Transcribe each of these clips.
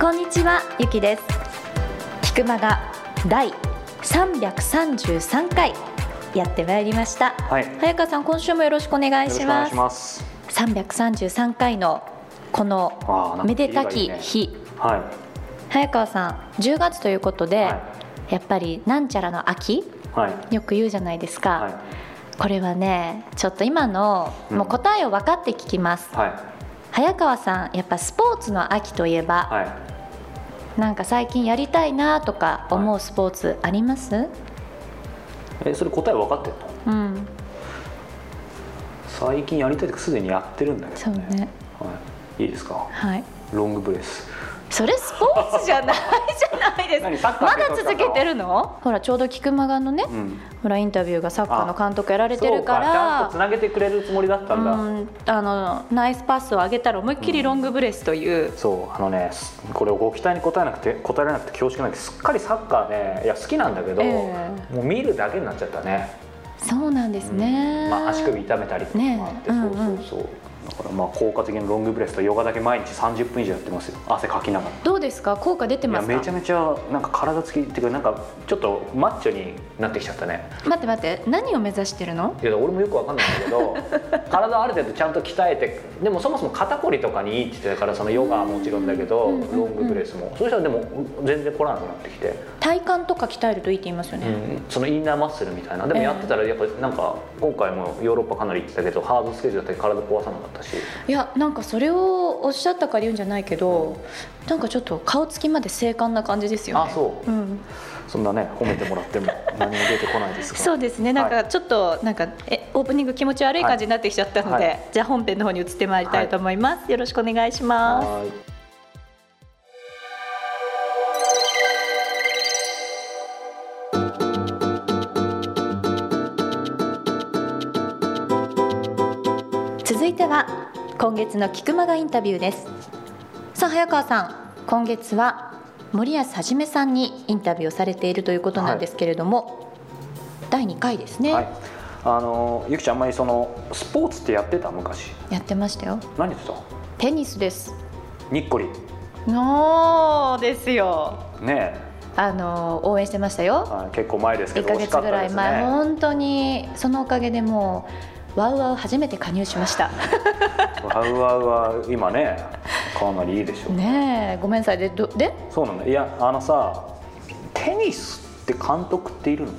こんにちはゆきです菊間が第333回やってまいりましたはい。早川さん今週もよろしくお願いします。333回のこのめでたきいいね日はい。早川さん10月ということで、はやっぱりなんちゃらの秋はい。よく言うじゃないですか、はい。これはねちょっと今のうんもう答えを分かって聞きます、はい。早川さんやっぱスポーツの秋といえば、はい。なんか最近やりたいなとか思うスポーツあります、え、それ答え分かってんの？うん最近やりたいとかすでにやってるんだけどね。そうねはい。いいですか？はいロングブレス。それスポーツじゃないじゃないです何サッカーまだ続けてるの？ほらちょうど菊間がのね、うん。ほらインタビューがサッカーの監督やられてるかそうちゃんらとつなげてくれるつもりだったんだ。うんあのナイスパスを上げたら思いっきりロングブレスという、そうあのねすこれをご期待に応えなくて答えられなくて恐縮なんだけどすっかりサッカーねいや好きなんだけど、えもう見るだけになっちゃったね。そうなんですね、まあ足首痛めたりとかもあって、ねうんそうそうそう。だからまあ効果的なロングブレスとヨガだけ毎日30分以上やってますよ。汗かきながら。どうですか？効果出てますか？めちゃめちゃなんか体つきっていうかなんかちょっとマッチョになってきちゃったね。待って待って。何を目指してるの？いや俺もよくわかんないんだけど 体ある程度ちゃんと鍛えてでもそもそも肩こりとかにいいって言ってたからそのヨガはもちろんだけど、うんうんうんロングブレスも。そうしたらでも全然来なくなってきて、体幹とか鍛えるといいって言いますよね、うん。そのインナーマッスルみたいな。でもやってたらやっぱなんか今回もヨーロッパかなり行ってたけどハードステージだったり体壊さなかったしいやなんかそれをおっしゃったから言うんじゃないけど、なんかちょっと顔つきまで精悍な感じですよね。あそう。うん、そんなね褒めてもらっても何も出てこないですが。そうですね。なんかちょっとなんかえオープニング気持ち悪い感じになってきちゃったので、はい。じゃあ本編の方に移ってまいりたいと思います、よろしくお願いします今月の菊間がインタビューです。さあ早川さん今月は森保一さんにインタビューをされているということなんですけれども、第2回ですね、はい、あのゆきちゃんあんまりそのスポーツってやってた昔？やってましたよ。何やってた？テニスです。にっこり。そうですよ。ねあの応援してましたよ。え、はい、結構前ですけ1どヶ月ぐらい前、惜しかっ本当にそのおかげでもうワウワウ初めて加入しました。ワウワウは今ねかなりいいでしょう、ねえごめんなさい。でどで？そうなんだ。いやあのさテニスって監督っているの？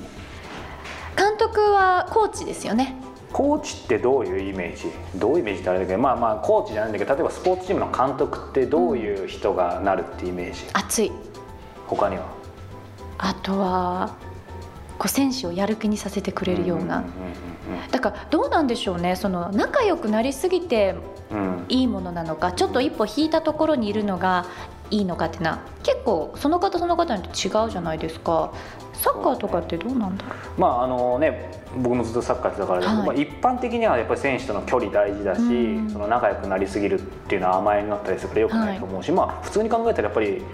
監督はコーチですよね。コーチってどういうイメージ？どういうイメージってあれだけどまあまあコーチじゃないんだけど例えばスポーツチームの監督ってどういう人がなるってイメージ、熱い。他には？あとはこう選手をやる気にさせてくれるような、んだからどうなんでしょうね。その仲良くなりすぎていいものなのかちょっと一歩引いたところにいるのがいいのかっていうのは結構その方その方によって違うじゃないですか。サッカーとかってどうなんだろまああのね僕もずっとサッカーやってたから、はい。まあ、一般的にはやっぱり選手との距離大事だし、うん。その仲良くなりすぎるっていうのは甘えになったりするからよくないと思うし、まあ普通に考えたらやっぱり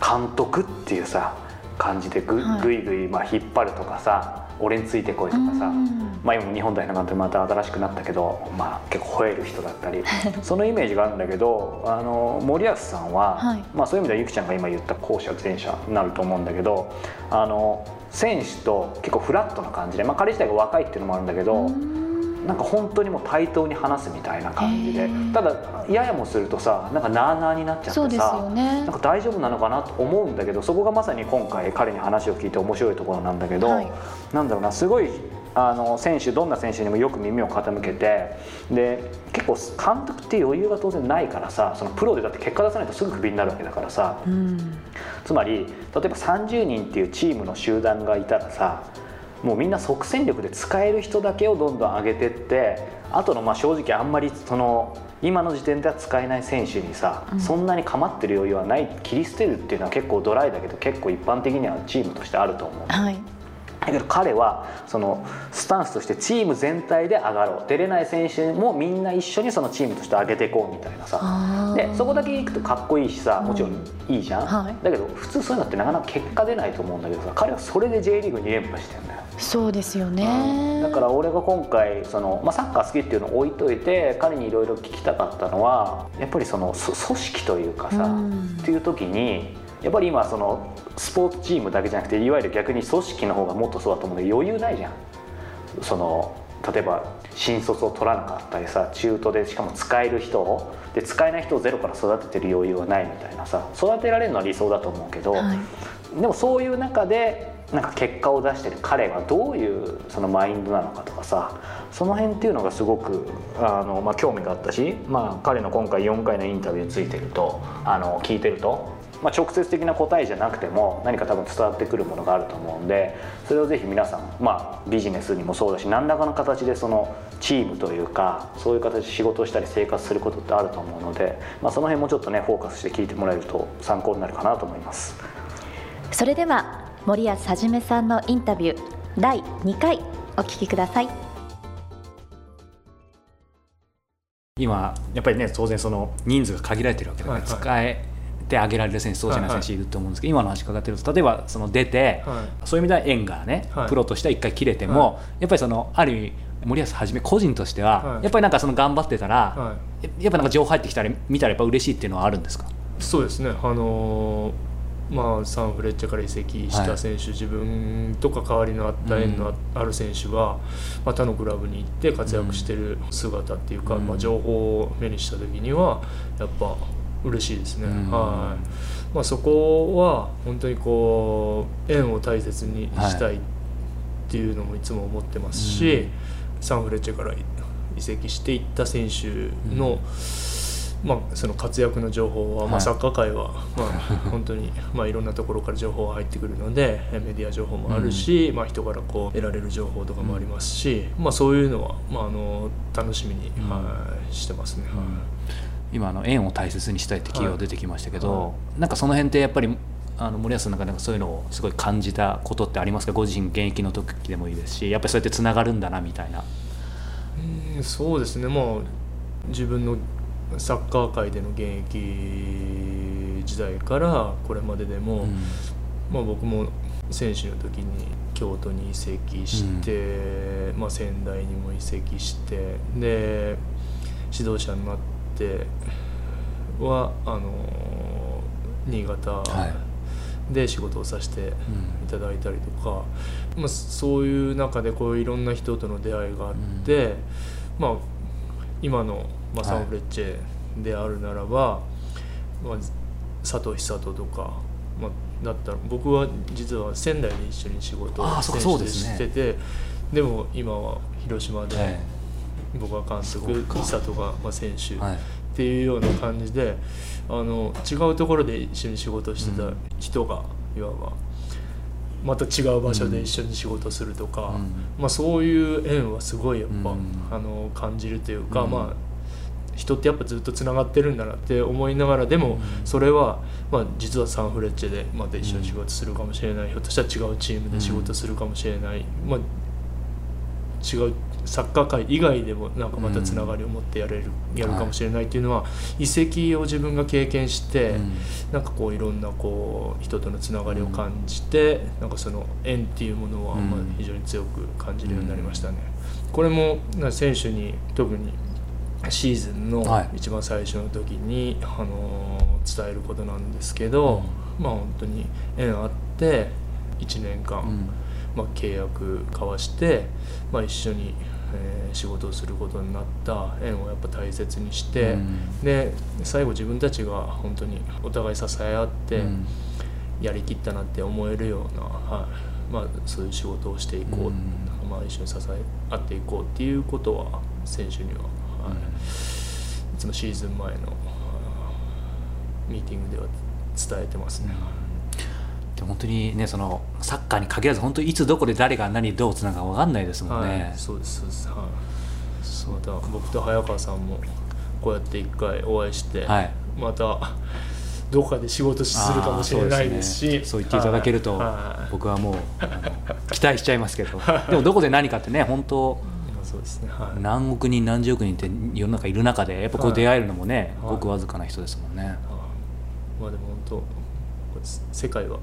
監督っていうさ感じでぐ,、はい。ぐいぐいまあ引っ張るとかさ俺についてこいとかさ、うんまあ、今も日本代表の監督また新しくなったけど、まあ、結構吠える人だったり そのイメージがあるんだけどあの森保さんは、はい。まあ、そういう意味ではゆきちゃんが今言った後者前者になると思うんだけどあの選手と結構フラットな感じで、まあ、彼自体が若いっていうのもあるんだけど、うんなんか本当にもう対等に話すみたいな感じでただややもするとさなんかなあなあになっちゃってさね。なんか大丈夫なのかなと思うんだけどそこがまさに今回彼に話を聞いて面白いところなんだけど、はい。なんだろうなすごいあの選手どんな選手にもよく耳を傾けてで結構監督って余裕が当然ないからさそのプロでだって結果出さないとすぐクビになるわけだからさ。うん。つまり例えば30人っていうチームの集団がいたらさもうみんな即戦力で使える人だけをどんどん上げてってあとのまあ正直あんまりその今の時点では使えない選手にさ、うん。そんなに構ってる余裕はない切り捨てるっていうのは結構ドライだけど結構一般的にはチームとしてあると思う。はい。だけど彼はそのスタンスとしてチーム全体で上がろう。出れない選手もみんな一緒にそのチームとして上げていこうみたいなさ。でそこだけいくとかっこいいしさもちろんいいじゃん、はい、だけど普通そういうのってなかなか結果出ないと思うんだけどさ彼はそれで J リーグ2連覇してるんだよそうですよね、うん、だから俺が今回その、まあ、サッカー好きっていうのを置いといて彼にいろいろ聞きたかったのはやっぱりその組織というかさ、うん、っていう時にやっぱり今そのスポーツチームだけじゃなくていわゆる逆に組織の方がもっとそうだと思うので余裕ないじゃん。その例えば新卒を取らなかったりさ中途でしかも使える人をで使えない人をゼロから育ててる余裕はないみたいなさ育てられるのは理想だと思うけど、はい、でもそういう中でなんか結果を出してる彼はどういうそのマインドなのかとかさその辺っていうのがすごくあの、まあ、興味があったし、まあ、彼の今回4回のインタビューついてるとあの聞いてるとまあ、直接的な答えじゃなくても何か多分伝わってくるものがあると思うんでそれをぜひ皆さん、まあ、ビジネスにもそうだし何らかの形でそのチームというかそういう形で仕事をしたり生活することってあると思うので、まあ、その辺もちょっとねフォーカスして聞いてもらえると参考になるかなと思います。それでは森保一さんのインタビュー第2回お聞きください。今やっぱりね当然その人数が限られてるわけだから、使えてあげられる選手そうじゃない選手いると思うんですけど、今の話伺ってると例えばその出て、そういう意味では縁がね、プロとしては一回切れても、やっぱりそのある意味森保一個人としては、やっぱりなんかその頑張ってたら、やっぱなんか情報入ってきたら見たらやっぱ嬉しいっていうのはあるんですか？そうですね、あのー、まあ、サンフレッチェから移籍した選手、はい、自分と関わりのあった縁のある選手が、まあ、他のクラブに行って活躍してる姿っていうか、うん、まあ、情報を目にした時にはやっぱ嬉しいですね、はい。まあ、そこは本当にこう縁を大切にしたいっていうのもいつも思ってますし、はい、サンフレッチェから移籍していった選手の、まあ、その活躍の情報は、まあ、サッカー界は、まあ、本当に、まあ、いろんなところから情報が入ってくるのでメディア情報もあるし、まあ、人からこう得られる情報とかもありますし、まあ、そういうのは、まあ、あの楽しみに、はい、してますね。はい。今の縁を大切にしたいって企業出てきましたけど、はい、なんかその辺ってやっぱりあの森保さんの中でそういうのをすごい感じたことってありますか？ご自身現役の時でもいいですしやっぱりそうやってつながるんだなみたいな。うんそうですね。もう自分のサッカー界での現役時代からこれまででも、うん、まあ、僕も選手の時に京都に移籍して、うん、まあ、仙台にも移籍してで指導者になって。てはあの新潟で仕事をさせていただいたりとか、まあ、そういう中でこういろんな人との出会いがあって、まあ、今の、まあ、サンフレッチェであるならば、まあ、佐藤久人とか、まあ、だったら僕は実は仙台で一緒に仕事をしててでも今は広島で。僕は監督久人がまあ選手、はい、っていうような感じであの違うところで一緒に仕事してた人が、いわばまた違う場所で一緒に仕事するとか、うん、まあ、そういう縁はすごいやっぱ、うん、あの感じるというか、うん、まあ人ってやっぱずっとつながってるんだなって思いながらでもそれは、まあ、実はサンフレッチェでまた一緒に仕事するかもしれないひょっとしたら違うチームで仕事するかもしれない、まあ、違うサッカー界以外でもなんかまたつながりを持ってやれる、うん、やるかもしれないっていうのは、移籍を自分が経験して、うん、なんかこういろんなこう人とのつながりを感じて、うん、なんかその縁っていうものはまあ非常に強く感じるようになりましたね。これも選手に特にシーズンの一番最初の時に、はい、あの伝えることなんですけど、まあ本当に縁あって1年間、まあ、契約交わして、まあ、一緒に、えー、仕事をすることになった。縁をやっぱ大切にして、うん、で最後自分たちが本当にお互い支え合って、やりきったなって思えるような、はい。まあ、そういう仕事をしていこう、うん、まあ、一緒に支え合っていこうっていうことは選手には、はい、いつもシーズン前のミーティングでは伝えてますね。で本当にねそのサッカーに限らず本当にいつどこで誰が何どうつながるか分かんないですもんね、はい、そうですそうです。はい。そう。だ僕と早川さんもこうやって一回お会いして、はい、またどこかで仕事するかもしれないですし、ね、そう言っていただけると、僕はもう期待しちゃいますけど。でもどこで何かってね本当そうですね、はい、何億人何十億人って世の中いる中でやっぱこう出会えるのもね、はい、ごくわずかな人ですもんね。はい、まあでも本当世界は、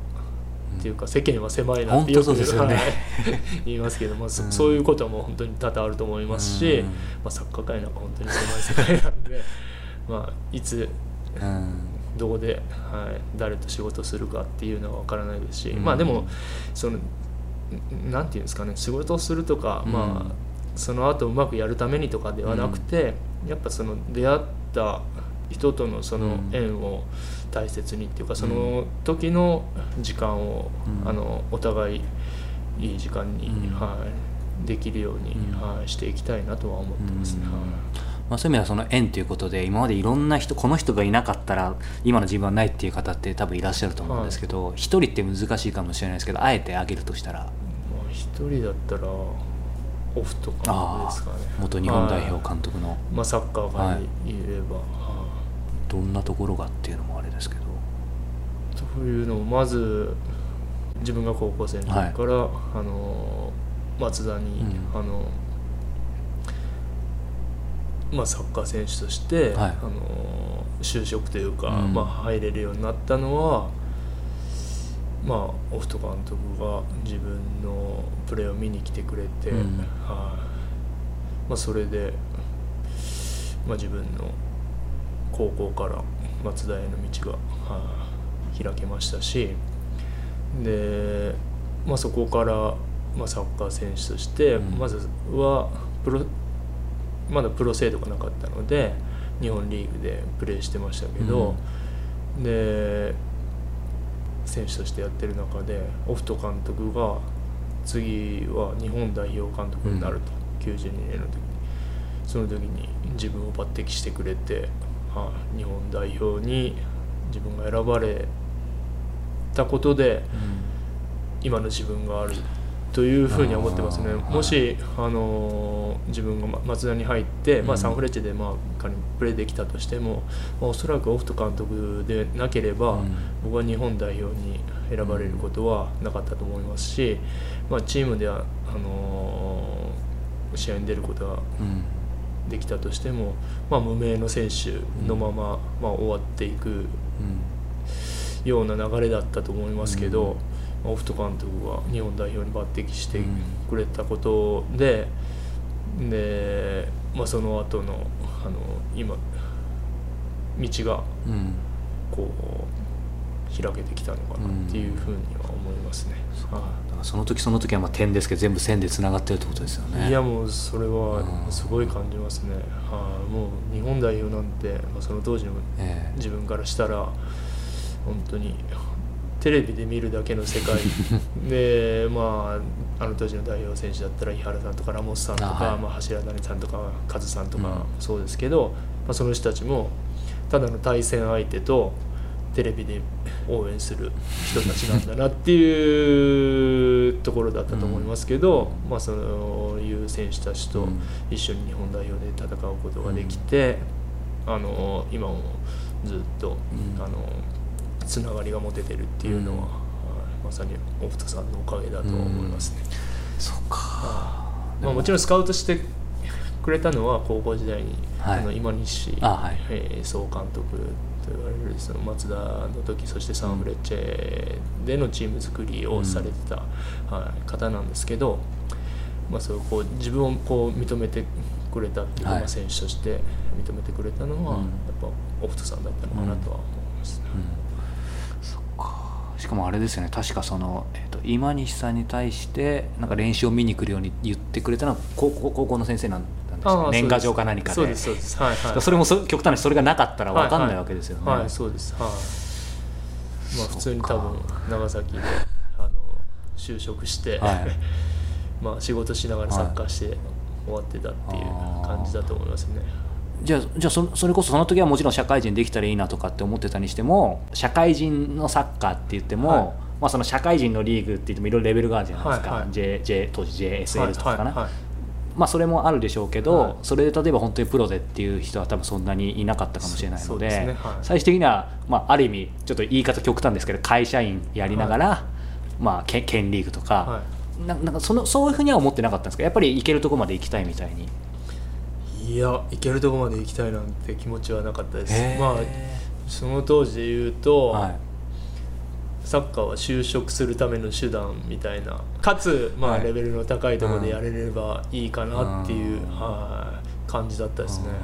うん、っていうか世間は狭いなってよく、ね、言いますけども、うん、そういうことはもう本当に多々あると思いますし、うん、まあ、サッカー界なんか本当に狭い世界なんで まあいつ、どこで、はい、誰と仕事するかっていうのは分からないですし、まあでもそのなんていうんですかね仕事をするとか、まあその後うまくやるためにとかではなくて、うん、やっぱその出会った人とのその縁を大切にっていうか、その時の時間を、あのお互いいい時間に、はい、できるように、はい、していきたいなとは思ってますね。はい。まあ、そういう意味ではその縁ということで今までいろんな人この人がいなかったら今の自分はないっていう方って多分いらっしゃると思うんですけど一、はい、人って難しいかもしれないですけどあえてあげるとしたら。一人だったらオフとかですかね。元日本代表監督の、はい、まあ、サッカーが言えば、はい、どんなところがっていうのもあれですけど。というのもまず自分が高校生の時から、はい、あの松田に、うん、あのまあ、サッカー選手として、あの就職というか、うん、まあ、入れるようになったのはまあ、オフト監督が自分のプレーを見に来てくれて、うん、はまあ、それで、まあ、自分の高校から松田への道が、は開けましたしで、まあ、そこから、まあ、サッカー選手として、まずはプロまだプロ制度がなかったので日本リーグでプレーしてましたけど、うん、で選手としてやってる中でオフト監督が次は日本代表監督になると、うん、92年の時に。その時に自分を抜擢してくれて、はあ、日本代表に自分が選ばれたことで、うん、今の自分があるというふうに思ってますね。もし、あの自分が松田に入って、まあ、サンフレッチェで、まあ、仮にプレーできたとしても、まあ、おそらくオフト監督でなければ、僕は日本代表に選ばれることはなかったと思いますし、まあ、チームではあの試合に出ることができたとしても、まあ、無名の選手のまま、まあ、終わっていくような流れだったと思いますけど。オフト監督が日本代表に抜擢してくれたことで、うん、で、まあ、その後のあの今道がこう開けてきたのかなっていうふうには思いますね。うん、だからその時その時はまあ点ですけど全部線でつながってるってことですよね。いやもうそれはすごい感じますね。はあ、もう日本代表なんて、まあ、その当時の自分からしたら本当にテレビで見るだけの世界。で、まあ、あの当時の代表選手だったら井原さんとかラモスさんとか、はい、まあ、柱谷さんとかカズさんとかそうですけど、うん、まあ、その人たちもただの対戦相手とテレビで応援する人たちなんだなっていうところだったと思いますけど、うん、まあ、そういう選手たちと一緒に日本代表で戦うことができて、うん、あの今もずっと、あのつながりが持ててるっていうのは、うん、まさにオフトさんのおかげだと思いますね。うん、そうか、まあ、もちろんスカウトしてくれたのは高校時代に、はい、あの今西、はい、えー、総監督と言われるその松田の時そしてサンフレッチェでのチーム作りをされてた、うん、はい、方なんですけど、まあ、そうこう自分をこう認めてくれたっていう、はい、選手として認めてくれたのは、やっぱオフトさんだったのかなとはしかもあれですよね。確かその、えーと、今西さんに対してなんか練習を見に来るように言ってくれたのは高校高校の先生なんですよ年賀状か何かで。そうですそうです、はいはい、それもそ極端にそれがなかったら分かんないわけですよね、はい、はい、そうです。はい。まあ普通に多分長崎で あの就職して、はい、まあ仕事しながらサッカーして終わってたっていう感じだと思いますね、じゃあじゃあそそれこそその時はもちろん社会人できたらいいなとかって思ってたにしても社会人のサッカーって言っても、はい、まあ、その社会人のリーグって言ってもいろいろレベルがあるじゃないですか、はいはい、J J 当時 JSL とかかな、はいはい。はい、まあ、それもあるでしょうけど、はい、それで例えば本当にプロでっていう人は多分そんなにいなかったかもしれないので、ね。はい、最終的には、まあ、ある意味ちょっと言い方極端ですけど会社員やりながら、はい、まあ、県リーグとか,、なんかそのそういうふうには思ってなかったんですかやっぱり行けるところまで行きたいみたいに。いや行けるところまで行きたいなんて気持ちはなかったです。まあその当時で言うと、はい。サッカーは就職するための手段みたいなかつ、まあ、レベルの高いところでやれればいいかなっていう、はい、感じだったですね、はい。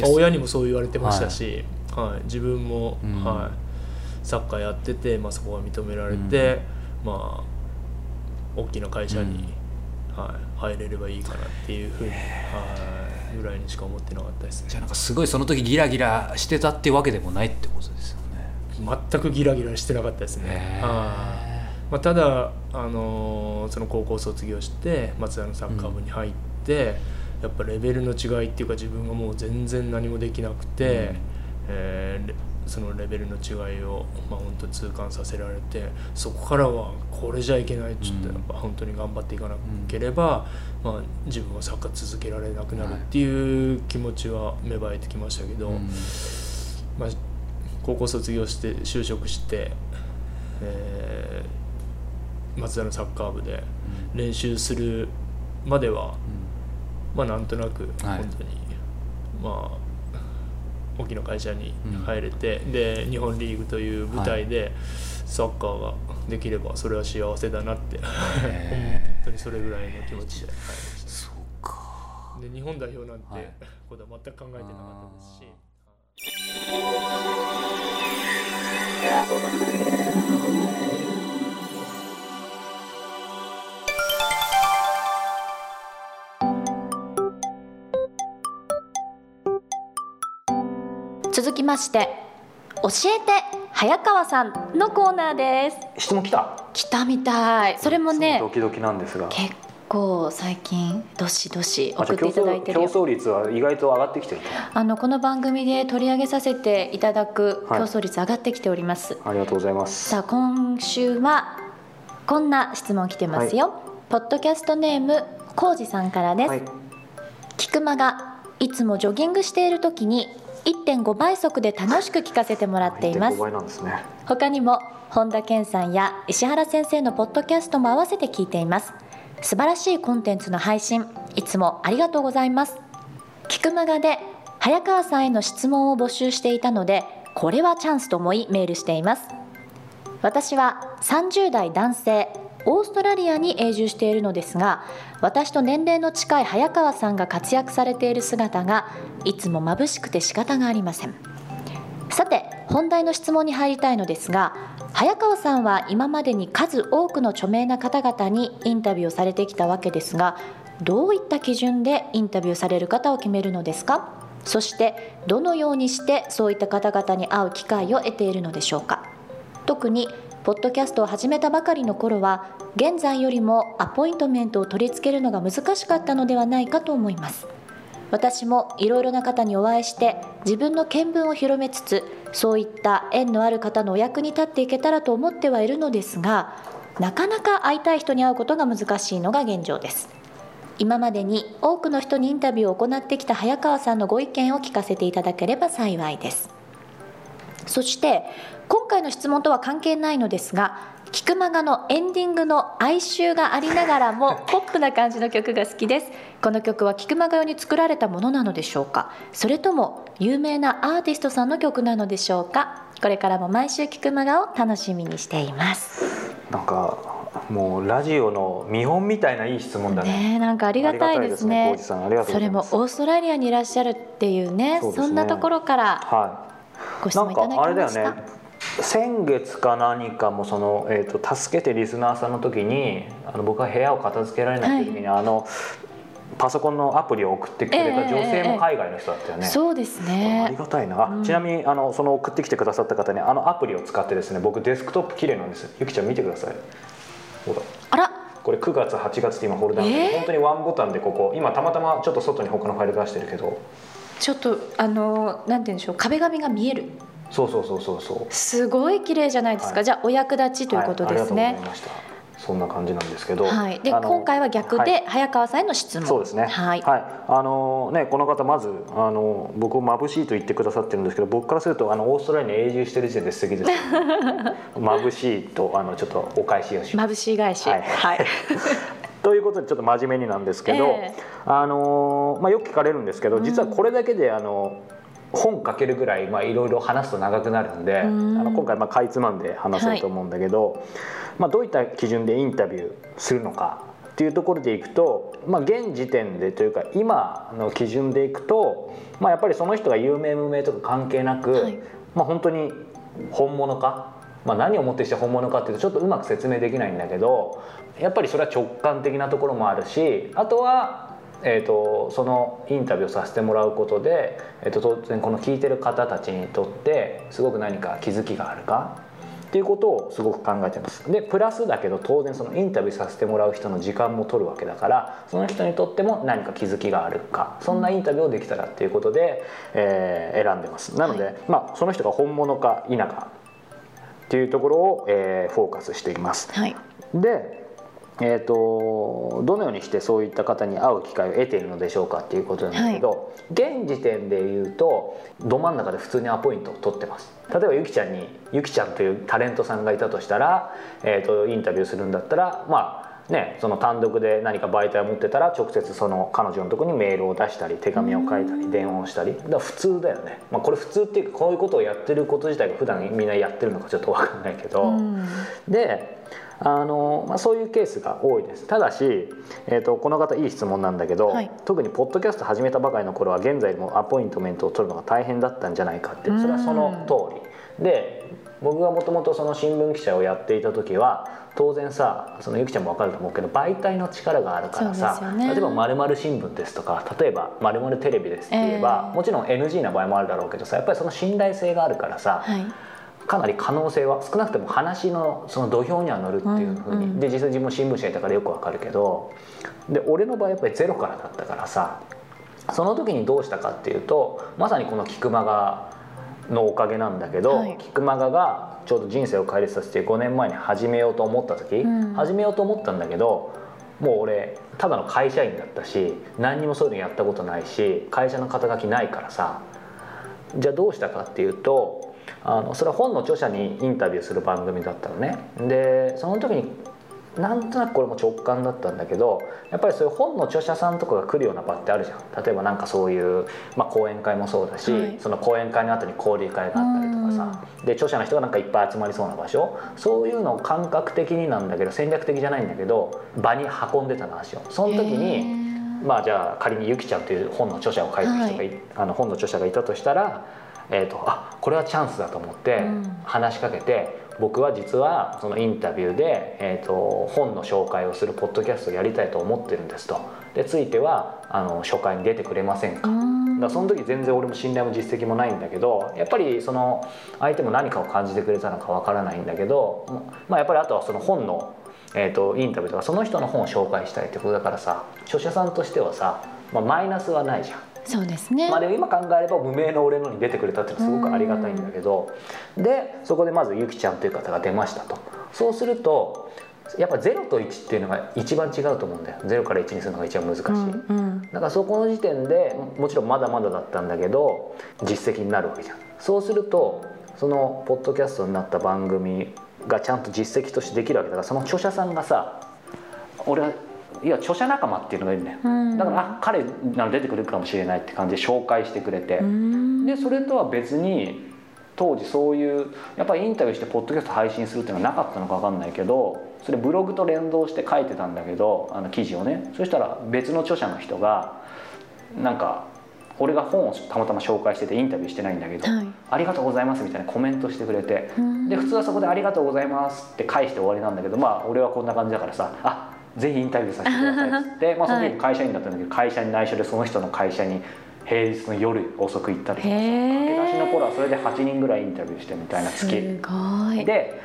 まあ、親にもそう言われてましたし、はい、自分も、はい、サッカーやってて、まあ、そこが認められて、まあ大きな会社に、はい、入れればいいかなっていうふうに、はい、ぐらいにしか思ってなかったですね。じゃあなんかすごいその時ギラギラしてたってわけでもないってことですよ全くギラギラしてなかったですね。まあ、ただ、あのー、その高校卒業して松田のサッカー部に入って、うん、やっぱレベルの違いっていうか自分がもう全然何もできなくて、うん、えー、そのレベルの違いを、まあ、本当痛感させられてそこからはこれじゃいけないっつってやっぱ本当に頑張っていかなければ、うん、まあ、自分はサッカー続けられなくなるっていう気持ちは芽生えてきましたけど、まあ高校卒業して就職して、えー、松田のサッカー部で練習するまでは、うん、まあなんとなく本当に、はい、まあ大きな会社に入れて、うん、で日本リーグという舞台でサッカーができればそれは幸せだなって本 当にそれぐらいの気持ちで入りました。そうかで日本代表なんてことは全く考えてなかったですし。続きまして教えて早川さんのコーナーです質問来た来たみたい。それもねドキドキなんですが。結構最近どしどし送っていただいてる競争率は意外と上がってきてるあのこの番組で取り上げさせていただく競争率上がってきております、はい、ありがとうございます。さあ今週はこんな質問来てますよ、はい、ポッドキャストネームコウジさんからです、はい、菊間がいつもジョギングしている時に1.5倍速で楽しく聞かせてもらっています。す、ね、他にも本田健さんや石原先生のポッドキャストも合わせて聞いています。素晴らしいコンテンツの配信いつもありがとうございます。菊間がで早川さんへの質問を募集していたのでこれはチャンスと思いメールしています。私は30代男性オーストラリアに永住しているのですが私と年齢の近い早川さんが活躍されている姿がいつも眩しくて仕方がありません。さて本題の質問に入りたいのですが早川さんは今までに数多くの著名な方々にインタビューをされてきたわけですがどういった基準でインタビューされる方を決めるのですか？そしてどのようにしてそういった方々に会う機会を得ているのでしょうか？特にポッドキャストを始めたばかりの頃は現在よりもアポイントメントを取り付けるのが難しかったのではないかと思います。私もいろいろな方にお会いして自分の見聞を広めつつそういった縁のある方のお役に立っていけたらと思ってはいるのですがなかなか会いたい人に会うことが難しいのが現状です。今までに多くの人にインタビューを行ってきた早川さんのご意見を聞かせていただければ幸いです。そして今回の質問とは関係ないのですが菊間がのエンディングの哀愁がありながらも ポップな感じの曲が好きですこの曲は菊間が用に作られたものなのでしょうか？それとも有名なアーティストさんの曲なのでしょうか？これからも毎週菊間がを楽しみにしていますなんかもうラジオの見本みたいないい質問だね。ねなんかありがたいですね。すねそれもオーストラリアにいらっしゃるっていうね、そ、ね、んなところからご質問いただきました。はい、あれだよね。先月か何かもその、えーと、助けてリスナーさんの時にあの僕が部屋を片付けられない時に、はい、あのパソコンのアプリを送ってくれた女性も海外の人だったよね、えーえー、そうですね。ありがたいな、うん、ちなみにあのその送ってきてくださった方にあのアプリを使ってですね僕デスクトップ綺麗なんですゆきちゃん見てください。ほらあら。これ9月8月って今ホルダーで、えー、本当にワンボタンでここ今たまたまちょっと外に他のファイル出してるけど。ちょっとあのなんて言うんでしょう。壁紙が見えるそうそうそうそうそう。すごい綺麗じゃないですか、はい、じゃあお役立ちということですね、はい、そんな感じなんですけど、はい、で今回は逆で早川さんへの質問、そうですね。はい、はい、あのねこの方まずあの僕を眩しいと言ってくださってるんですけど僕からするとあのオーストラリアに永住してる時点で素敵です、ね、眩しいとあのちょっとお返しをします。眩しい返しはい、はい。ということでちょっと真面目になんですけど、えー、あのまあ、よく聞かれるんですけど実はこれだけであの本書けるぐらいいろいろ話すと長くなるんで、ん。あの今回まあかいつまんで話そうと思うんだけど、はい、まあ、どういった基準でインタビューするのかっていうところでいくと、まあ、現時点でというか今の基準でいくと、まあ、やっぱりその人が有名無名とか関係なく、はい、まあ、本当に本物か、まあ、何をもってして本物かっていうとちょっとうまく説明できないんだけどやっぱりそれは直感的なところもあるしあとはえーと、そのインタビューをさせてもらうことで、えーと、当然この聞いてる方たちにとってすごく何か気づきがあるか？っていうことをすごく考えてます。でプラスだけど当然そのインタビューさせてもらう人の時間も取るわけだからその人にとっても何か気づきがあるか？そんなインタビューをできたらっていうことで、えー、選んでます。なので、はい、まあ、その人が本物か否かっていうところを、えー、フォーカスしています、はい、でえーと、どのようにしてそういった方に会う機会を得ているのでしょうかっていうことなんですけど、はい、現時点で言うとど真ん中で普通にアポイントを取ってます。例えばゆきちゃんにゆきちゃんというタレントさんがいたとしたら、えーと、インタビューするんだったらまあね、その単独で何か媒体を持ってたら直接その彼女のとこにメールを出したり手紙を書いたり電話をしたり。だ普通だよね、まあ、これ普通っていうかこういうことをやってること自体が普段みんなやってるのかちょっと分かんないけど、であの、まあ、そういうケースが多いです。ただし、えーと、この方いい質問なんだけど、はい、特にポッドキャスト始めたばかりの頃は現在もアポイントメントを取るのが大変だったんじゃないかってそれはその通り。で僕がもともとその新聞記者をやっていた時は当然さそのゆきちゃんも分かると思うけど媒体の力があるからさ、ね、例えば「まる新聞」ですとか例えば「まるテレビ」ですって言えば、えー、もちろん NG な場合もあるだろうけどさやっぱりその信頼性があるからさ、はいかなり可能性は少なくとも話のその土俵には乗るっていうふうに、うんうん、で実際自分も新聞社いたからよくわかるけど。で俺の場合やっぱりゼロからだったからさその時にどうしたかっていうとまさにこの菊間がのおかげなんだけど、はい、菊間がちょうど人生を変えさせて5年前に始めようと思った時、うん、始めようと思ったんだけどもう俺ただの会社員だったし何にもそういうのやったことないし会社の肩書きないからさ。じゃあどうしたかっていうとあのそれは本の著者にインタビューする番組だったのね。でその時になんとなくこれも直感だったんだけどやっぱりそういう本の著者さんとかが来るような場ってあるじゃん。例えばなんかそういう、まあ、講演会もそうだし、はい、その講演会の後に交流会があったりとかさ。で著者の人がなんかいっぱい集まりそうな場所。そういうのを感覚的になんだけど戦略的じゃないんだけど場に運んでたの足を。その時にまあじゃあ仮にゆきちゃんという本の著者を書いてる人が、はい、あの本の著者がいたとしたらえーと、あこれはチャンスだと思って話しかけて、うん、僕は実はそのインタビューで、えーと、本の紹介をするポッドキャストをやりたいと思ってるんですと。でついてはあの初回に出てくれませんか、うん、だその時全然俺も信頼も実績もないんだけどやっぱりその相手も何かを感じてくれたのかわからないんだけど、まあ、やっぱりあとはその本のえーと、インタビューとかその人の本を紹介したいってことだからさ著者さんとしてはさ、まあ、マイナスはないじゃん。そうですね、まあ、で今考えれば無名の俺のに出てくれたっていうのはすごくありがたいんだけどでそこでまずゆきちゃんという方が出ましたと。そうするとやっぱ0と1っていうのが一番違うと思うんだよ。0から1にするのが一番難しい、うんうん、だからそこの時点でもちろんまだまだだったんだけど実績になるわけじゃん。そうするとそのポッドキャストになった番組がちゃんと実績としてできるわけだからその著者さんがさ俺はいや著者仲間っていうのがいるね、うん、だからあ彼なら出てくるかもしれないって感じで紹介してくれて、うん、でそれとは別に当時そういうやっぱりインタビューしてポッドキャスト配信するっていうのはなかったのか分かんないけどそれブログと連動して書いてたんだけどあの記事をね。そしたら別の著者の人がなんか俺が本をたまたま紹介しててインタビューしてないんだけど「はい、ありがとうございます」みたいなコメントしてくれて。で普通はそこで「ありがとうございます」って返して終わりなんだけどまあ俺はこんな感じだからさ「あぜひインタビューさせてください」っつって、まあ、その時会社員だったんだけど、会社に内緒でその人の会社に平日の夜遅く行ったりとか駆け出しの頃はそれで8人ぐらいインタビューしてみたいな月。で,、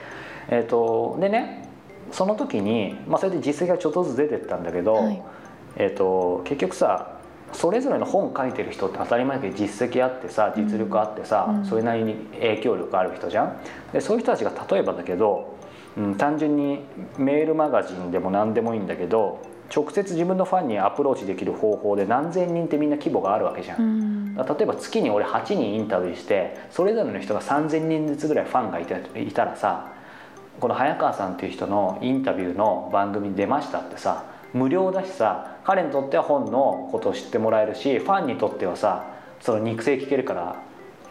えーと、でねその時に、まあ、それで実績がちょっとずつ出てったんだけど、はい、えーと、結局さそれぞれの本書いてる人って当たり前だけど実績あってさ実力あってさ、うん、それなりに影響力ある人じゃん。でそういう人たちが例えばだけどうん、単純にメールマガジンでも何でもいいんだけど直接自分のファンにアプローチできる方法で何千人ってみんな規模があるわけじゃん、うん、例えば月に俺8人インタビューしてそれぞれの人が3,000人ずつぐらいファンがいたいたらさこの早川さんっていう人のインタビューの番組に出ましたってさ無料だしさ彼にとっては本のことを知ってもらえるしファンにとってはさその肉声聞けるから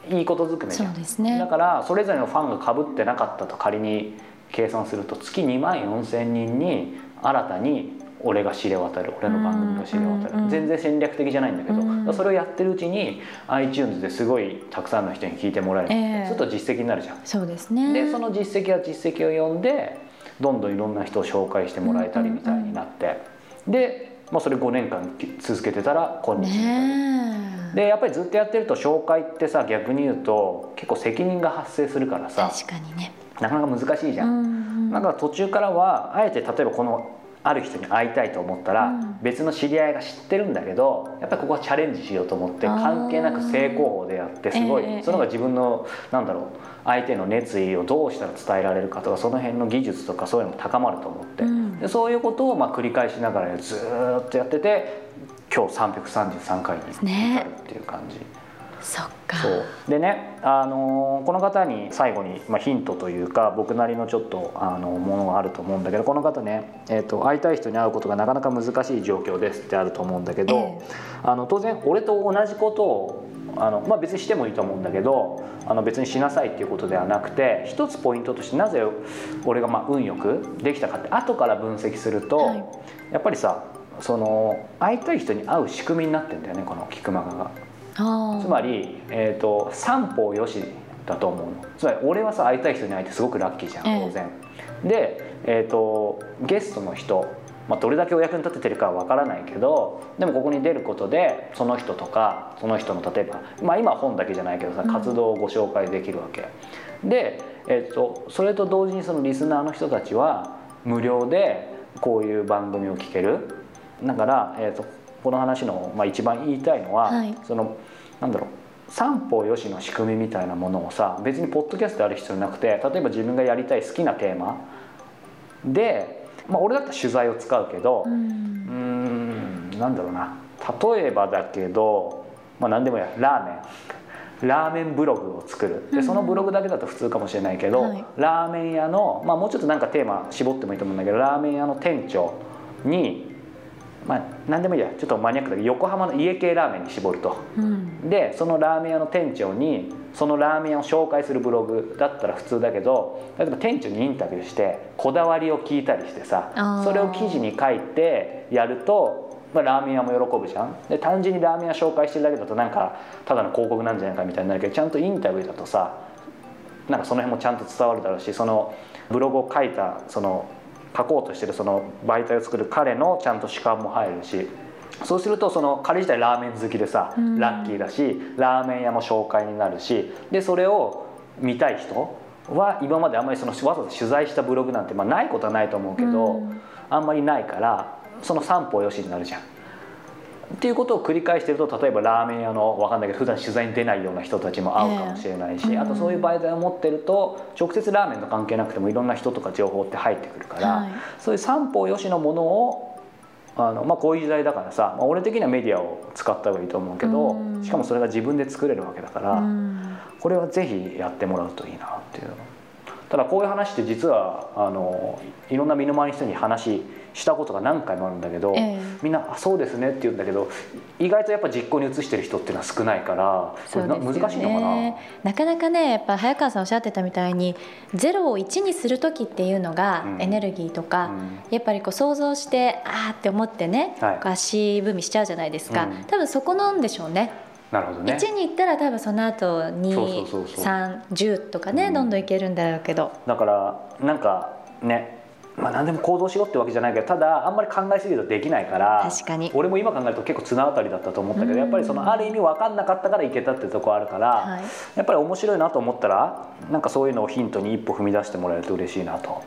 いいことずくめじゃん、ね、だからそれぞれのファンがかぶってなかったと仮に計算すると月2万4千人に新たに俺が知れ渡る。俺の番組が知れ渡る、全然戦略的じゃないんだけど、それをやってるうちに iTunes ですごいたくさんの人に聞いてもらえる、えー、そうすると実績になるじゃん。そうですね。でその実績は実績を読んでどんどんいろんな人を紹介してもらえたりみたいになって、で、まあ、それ5年間続けてたら今日にでやっぱりずっとやってると紹介ってさ逆に言うと結構責任が発生するからさ。確かにねなかなか難しいじゃん、うんうん、だから途中からはあえて例えばこのある人に会いたいと思ったら、別の知り合いが知ってるんだけどやっぱりここはチャレンジしようと思って関係なく正攻法でやってすごい、その方が自分のなんだろう相手の熱意をどうしたら伝えられるかとかその辺の技術とかそういうのも高まると思って、でそういうことをまあ繰り返しながらずっとやってて今日333回に至るっていう感じ。ねそっか。でね、あのー、この方に最後に、まあ、ヒントというか僕なりのちょっとあのものがあると思うんだけどこの方ね、えーと、会いたい人に会うことがなかなか難しい状況ですってあると思うんだけど、えー、あの当然俺と同じことをあの、まあ、別にしてもいいと思うんだけどあの別にしなさいっていうことではなくて一つポイントとしてなぜ俺がまあ運よくできたかって後から分析すると、はい、やっぱりさその会いたい人に会う仕組みになってんだよねこの菊間が。つまり、えーと、三方よしだと思うの。つまり俺はさ会いたい人に会えてすごくラッキーじゃん当然、えで、えーと、ゲストの人、まあ、どれだけお役に立ててるかは分からないけどでもここに出ることでその人とかその人の例えば、まあ、今は本だけじゃないけどさ活動をご紹介できるわけ、うん、で、えーと、それと同時にそのリスナーの人たちは無料でこういう番組を聞ける。だから、えーとこの話の、まあ、一番言いたいのは、はい、そのなんだろう三方よしの仕組みみたいなものをさ別にポッドキャストである必要なくて例えば自分がやりたい好きなテーマで、まあ、俺だったら取材を使うけどうん。なんだろうな。例えばだけど、まあ、何でもやラーメン。ラーメンブログを作る。でそのブログだけだと普通かもしれないけど、はい、ラーメン屋の、まあ、もうちょっとなんかテーマ絞ってもいいと思うんだけどラーメン屋の店長にまあ、何でもいいや。ちょっとマニアックだけど横浜の家系ラーメンに絞ると、うん、でそのラーメン屋の店長にそのラーメン屋を紹介するブログだったら普通だけど例えば店長にインタビューしてこだわりを聞いたりしてさそれを記事に書いてやると、まあ、ラーメン屋も喜ぶじゃん。で単純にラーメン屋紹介してるだけだとなんかただの広告なんじゃないかみたいになるけどちゃんとインタビューだとさなんかその辺もちゃんと伝わるだろうしそのブログを書いたその書こうとしてるその媒体を作る彼のちゃんと主観も入るしそうするとその彼自体ラーメン好きでさ、ラッキーだしラーメン屋も紹介になるしでそれを見たい人は今まであんまりそのわざわざ取材したブログなんて、まあ、ないことはないと思うけど、あんまりないからその三歩よしになるじゃん。っていうことを繰り返してると例えばラーメン屋の分かんないけど普段取材に出ないような人たちも会うかもしれないし、えー、あとそういう媒体を持ってると直接ラーメンと関係なくてもいろんな人とか情報って入ってくるから、はい、そういう三方よしのものをあの、まあ、こういう時代だからさ、まあ、俺的にはメディアを使った方がいいと思うけど、うん、しかもそれが自分で作れるわけだから、うん、これはぜひやってもらうといいなっていうただこういう話って実はあのいろんな身の回りの人に話したことが何回もあるんだけど、えー、みんな「あそうですね」って言うんだけど意外とやっぱ実行に移してる人っていうのは少ないからこれ、ね、難しいのかな？なかなかねやっぱ早川さんおっしゃってたみたいに0を1にする時っていうのがエネルギーとか、うん、やっぱりこう想像してああって思ってね、はい、足踏みしちゃうじゃないですか、うん、多分そこなんでしょうね。なるほどね、1に行ったら多分その後230とかね、うん、どんどんいけるんだろうけど。だからなんかねまあ、何でも行動しろってわけじゃないけどただあんまり考えすぎるとできないから確かに。俺も今考えると結構綱渡りだったと思ったけどやっぱりそのある意味分かんなかったからいけたってとこあるから、はい、やっぱり面白いなと思ったらなんかそういうのをヒントに一歩踏み出してもらえると嬉しいなと。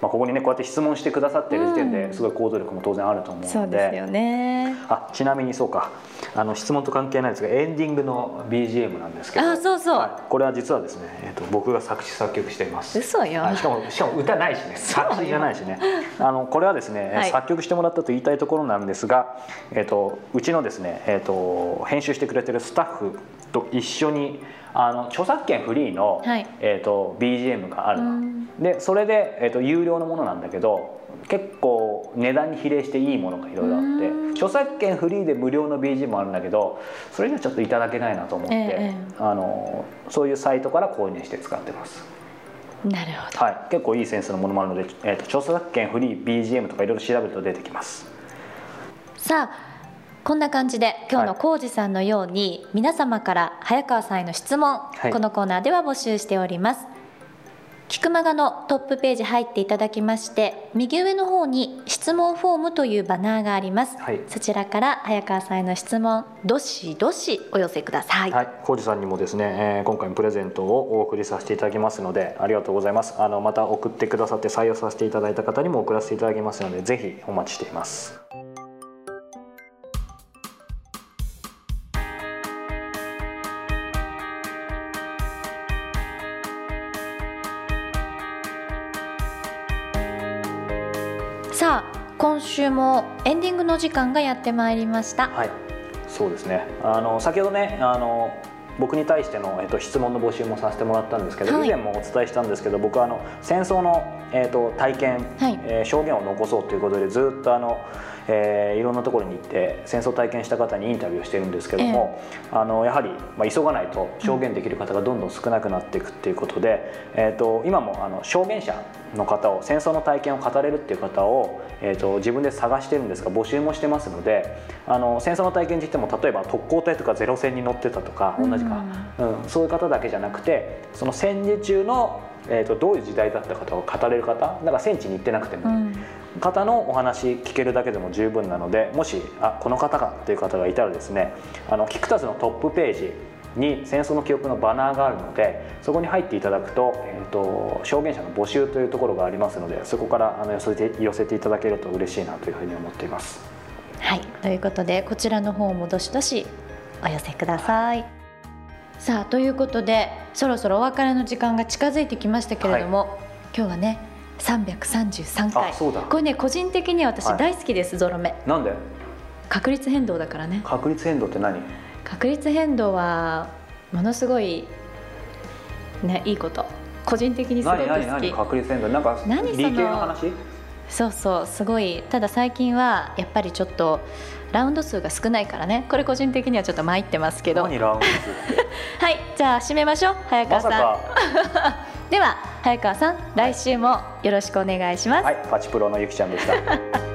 まあ、ここにねこうやって質問してくださってる時点ですごい行動力も当然あると思うので、うん、そうですよね。あちなみにそうか。あの質問と関係ないですがエンディングの BGM なんですけど。あそうそう、はい、これは実はですね、えーと、僕が作詞作曲しています。嘘よ、はい、しかもしかも歌ないしね。作詞じゃないしね。あのこれはですね、はい、作曲してもらったと言いたいところなんですが、えーと、うちのですね、えーと、編集してくれてるスタッフと一緒にあの著作権フリーの、はい、えー、と BGM があるでそれで、えー、と有料のものなんだけど結構値段に比例していいものがいろいろあって著作権フリーで無料の BG もあるんだけどそれじゃちょっといただけないなと思って、えー、あのそういうサイトから購入して使ってます。なるほど、はい、結構いいセンスのものもあるので、えーと、著作権フリー BGM とかいろいろ調べると出てきます。さあこんな感じで今日の浩二さんのように、はい、皆様から早川さんへの質問、はい、このコーナーでは募集しておりますキクマガのトップページ入っていただきまして右上の方に質問フォームというバナーがあります、はい、そちらから早川さんへの質問どしどしお寄せください。はい。浩二さんにもですね、えー、今回もプレゼントをお送りさせていただきますのでありがとうございます。あのまた送ってくださって採用させていただいた方にも送らせていただきますのでぜひお待ちしていますさあ今週もエンディングの時間がやってまいりました。はいそうですね。あの先ほどねあの僕に対しての、えっと、質問の募集もさせてもらったんですけど、はい、以前もお伝えしたんですけど僕はあの戦争の、えっと、体験、はい、えー、証言を残そうということでずっとあのえー、いろんなところに行って戦争体験した方にインタビューをしてるんですけども、えー、あのやはり、まあ、急がないと証言できる方がどんどん少なくなっていくっていうことで、えーと、今もあの証言者の方を戦争の体験を語れるっていう方を、えーと、自分で探してるんですが募集もしてますのであの戦争の体験って言っても例えば特攻隊とかゼロ戦に乗ってたとか同じか、うん、うん、そういう方だけじゃなくてその戦時中のえーと、どういう時代だったかを語れる方だから戦地に行ってなくても、うん、方のお話聞けるだけでも十分なのでもしあこの方かっていう方がいたらですねあのキクタスのトップページに戦争の記憶のバナーがあるのでそこに入っていただくと,、えーと、証言者の募集というところがありますのでそこからあの寄せて寄せていただけると嬉しいなというふうに思っています。はいということでこちらの方もどしどしお寄せください。さあということでそろそろお別れの時間が近づいてきましたけれども、はい、今日はね333回これね個人的には私大好きです、はい、ゾロ目。なんで？確率変動だからね。確率変動って何？確率変動はものすごいねいいこと。個人的にすごく好き。何何確率変動。なんか理系の話？そうそうすごい。ただ最近はやっぱりちょっとラウンド数が少ないからね。これ個人的にはちょっと参ってますけど。何ラウンド数はい。じゃあ締めましょう。早川さん、ま、では早川さん来週もよろしくお願いします。はい。パチプロのゆきちゃんでした